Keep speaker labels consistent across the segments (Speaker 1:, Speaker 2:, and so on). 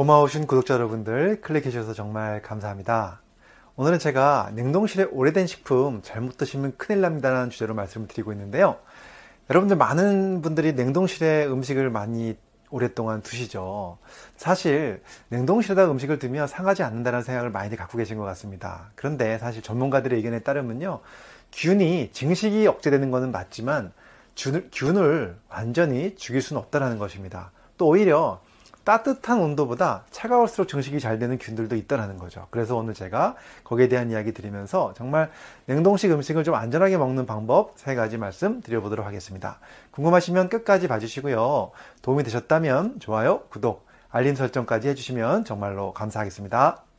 Speaker 1: 고마우신 구독자 여러분들 클릭해 주셔서 정말 감사합니다. 오늘은 제가 냉동실에 오래된 식품 잘못 드시면 큰일 납니다라는 주제로 말씀을 드리고 있는데요. 여러분들 많은 분들이 냉동실에 음식을 많이 오랫동안 두시죠. 사실 냉동실에다 음식을 두면 상하지 않는다는 생각을 많이들 갖고 계신 것 같습니다. 그런데 사실 전문가들의 의견에 따르면요. 균이 증식이 억제되는 것은 맞지만 균을 완전히 죽일 수는 없다는 것입니다. 또 오히려 따뜻한 온도보다 차가울수록 증식이 잘 되는 균들도 있다는 거죠. 그래서 오늘 제가 거기에 대한 이야기 드리면서 정말 냉동식 음식을 좀 안전하게 먹는 방법 세 가지 말씀 드려보도록 하겠습니다. 궁금하시면 끝까지 봐주시고요. 도움이 되셨다면 좋아요, 구독, 알림 설정까지 해주시면 정말로 감사하겠습니다.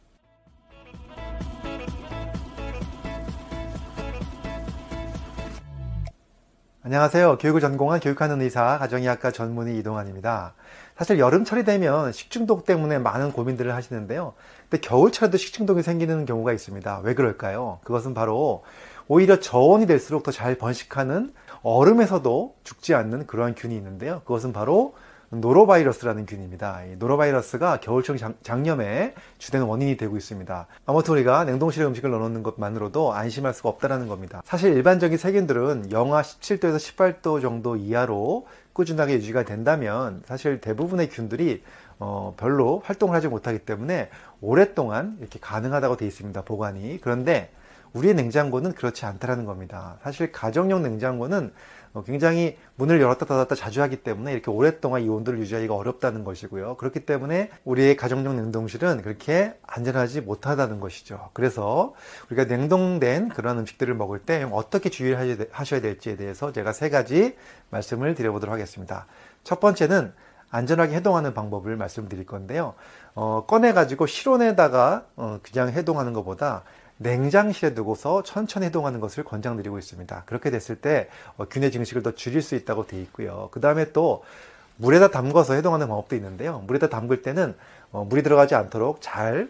Speaker 1: 안녕하세요. 교육을 전공한 교육하는 의사, 가정의학과 전문의 이동환입니다. 사실 여름철이 되면 식중독 때문에 많은 고민들을 하시는데요. 근데 겨울철에도 식중독이 생기는 경우가 있습니다. 왜 그럴까요? 그것은 바로 오히려 저온이 될수록 더 잘 번식하는 얼음에서도 죽지 않는 그러한 균이 있는데요. 그것은 바로 노로바이러스라는 균입니다. 노로바이러스가 겨울철 장염의 주된 원인이 되고 있습니다. 아무튼 우리가 냉동실에 음식을 넣어놓는 것만으로도 안심할 수가 없다는 겁니다. 사실 일반적인 세균들은 영하 17도에서 18도 정도 이하로 꾸준하게 유지가 된다면 사실 대부분의 균들이 어, 별로 활동을 하지 못하기 때문에 오랫동안 이렇게 가능하다고 되어 있습니다. 보관이. 그런데 우리의 냉장고는 그렇지 않다라는 겁니다. 사실 가정용 냉장고는 어, 굉장히 문을 열었다 닫았다 자주 하기 때문에 이렇게 오랫동안 이 온도를 유지하기가 어렵다는 것이고요. 그렇기 때문에 우리의 가정용 냉동실은 그렇게 안전하지 못하다는 것이죠. 그래서 우리가 냉동된 그런 음식들을 먹을 때 어떻게 주의를 하셔야 될지에 대해서 제가 세 가지 말씀을 드려보도록 하겠습니다. 첫 번째는 안전하게 해동하는 방법을 말씀드릴 건데요. 어, 꺼내가지고 실온에다가 어, 그냥 해동하는 것보다 냉장실에 두고서 천천히 해동하는 것을 권장드리고 있습니다. 그렇게 됐을 때 어, 균의 증식을 더 줄일 수 있다고 되어 있고요. 그 다음에 또 물에다 담궈서 해동하는 방법도 있는데요. 물에다 담글 때는 어, 물이 들어가지 않도록 잘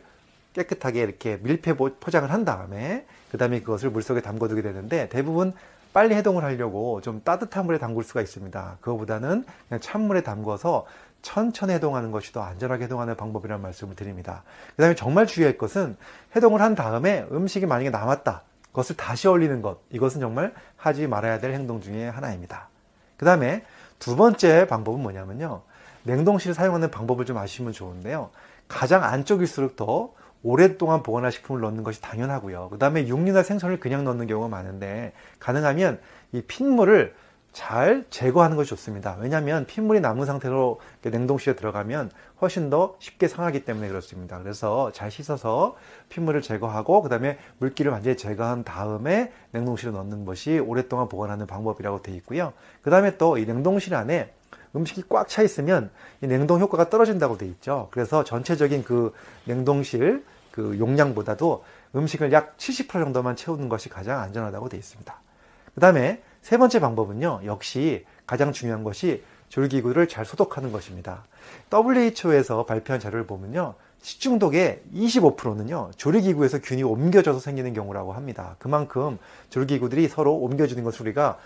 Speaker 1: 깨끗하게 이렇게 밀폐 포장을 한 다음에 그 다음에 그것을 물속에 담궈두게 되는데 대부분 빨리 해동을 하려고 좀 따뜻한 물에 담글 수가 있습니다. 그거보다는 그냥 찬물에 담궈서 천천히 해동하는 것이 더 안전하게 해동하는 방법이라는 말씀을 드립니다. 그 다음에 정말 주의할 것은 해동을 한 다음에 음식이 만약에 남았다. 그것을 다시 얼리는 것. 이것은 정말 하지 말아야 될 행동 중에 하나입니다. 그 다음에 두 번째 방법은 뭐냐면요. 냉동실 사용하는 방법을 좀 아시면 좋은데요. 가장 안쪽일수록 더 오랫동안 보관할 식품을 넣는 것이 당연하고요. 그 다음에 육류나 생선을 그냥 넣는 경우가 많은데 가능하면 이 핏물을 잘 제거하는 것이 좋습니다. 왜냐하면 핏물이 남은 상태로 냉동실에 들어가면 훨씬 더 쉽게 상하기 때문에 그렇습니다. 그래서 잘 씻어서 핏물을 제거하고 그 다음에 물기를 완전히 제거한 다음에 냉동실에 넣는 것이 오랫동안 보관하는 방법이라고 되어 있고요. 그 다음에 또 이 냉동실 안에 음식이 꽉 차 있으면 이 냉동 효과가 떨어진다고 되어 있죠. 그래서 전체적인 그 냉동실 그 용량보다도 음식을 약 70% 정도만 채우는 것이 가장 안전하다고 되어 있습니다. 그 다음에 세 번째 방법은요, 역시 가장 중요한 것이 조리기구를 잘 소독하는 것입니다. WHO에서 발표한 자료를 보면요, 식중독의 25%는요, 조리기구에서 균이 옮겨져서 생기는 경우라고 합니다. 그만큼 조리기구들이 서로 옮겨지는 것을 우리가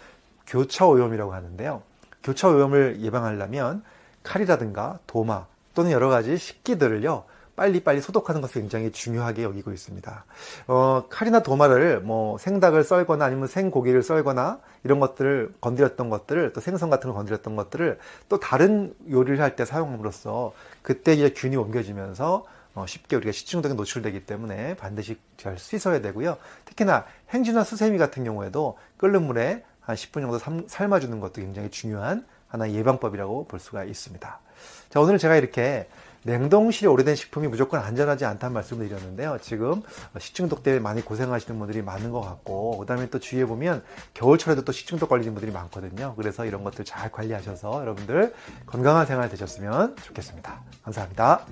Speaker 1: 교차오염이라고 하는데요. 교차 오염을 예방하려면 칼이라든가 도마 또는 여러 가지 식기들을요, 빨리빨리 소독하는 것을 굉장히 중요하게 여기고 있습니다. 어, 칼이나 도마를 뭐 생닭을 썰거나 아니면 생고기를 썰거나 이런 것들을 건드렸던 것들을 또 생선 같은 걸 건드렸던 것들을 또 다른 요리를 할 때 사용함으로써 그때 이제 균이 옮겨지면서 어, 쉽게 우리가 식중독에 노출되기 때문에 반드시 잘 씻어야 되고요. 특히나 행주나 수세미 같은 경우에도 끓는 물에 한 10분 정도 삶아주는 것도 굉장히 중요한 하나의 예방법이라고 볼 수가 있습니다. 자, 오늘 제가 이렇게 냉동실에 오래된 식품이 무조건 안전하지 않다는 말씀을 드렸는데요. 지금 식중독 때문에 많이 고생하시는 분들이 많은 것 같고, 그 다음에 또 주위에 보면 겨울철에도 또 식중독 걸리는 분들이 많거든요. 그래서 이런 것들 잘 관리하셔서 여러분들 건강한 생활 되셨으면 좋겠습니다. 감사합니다.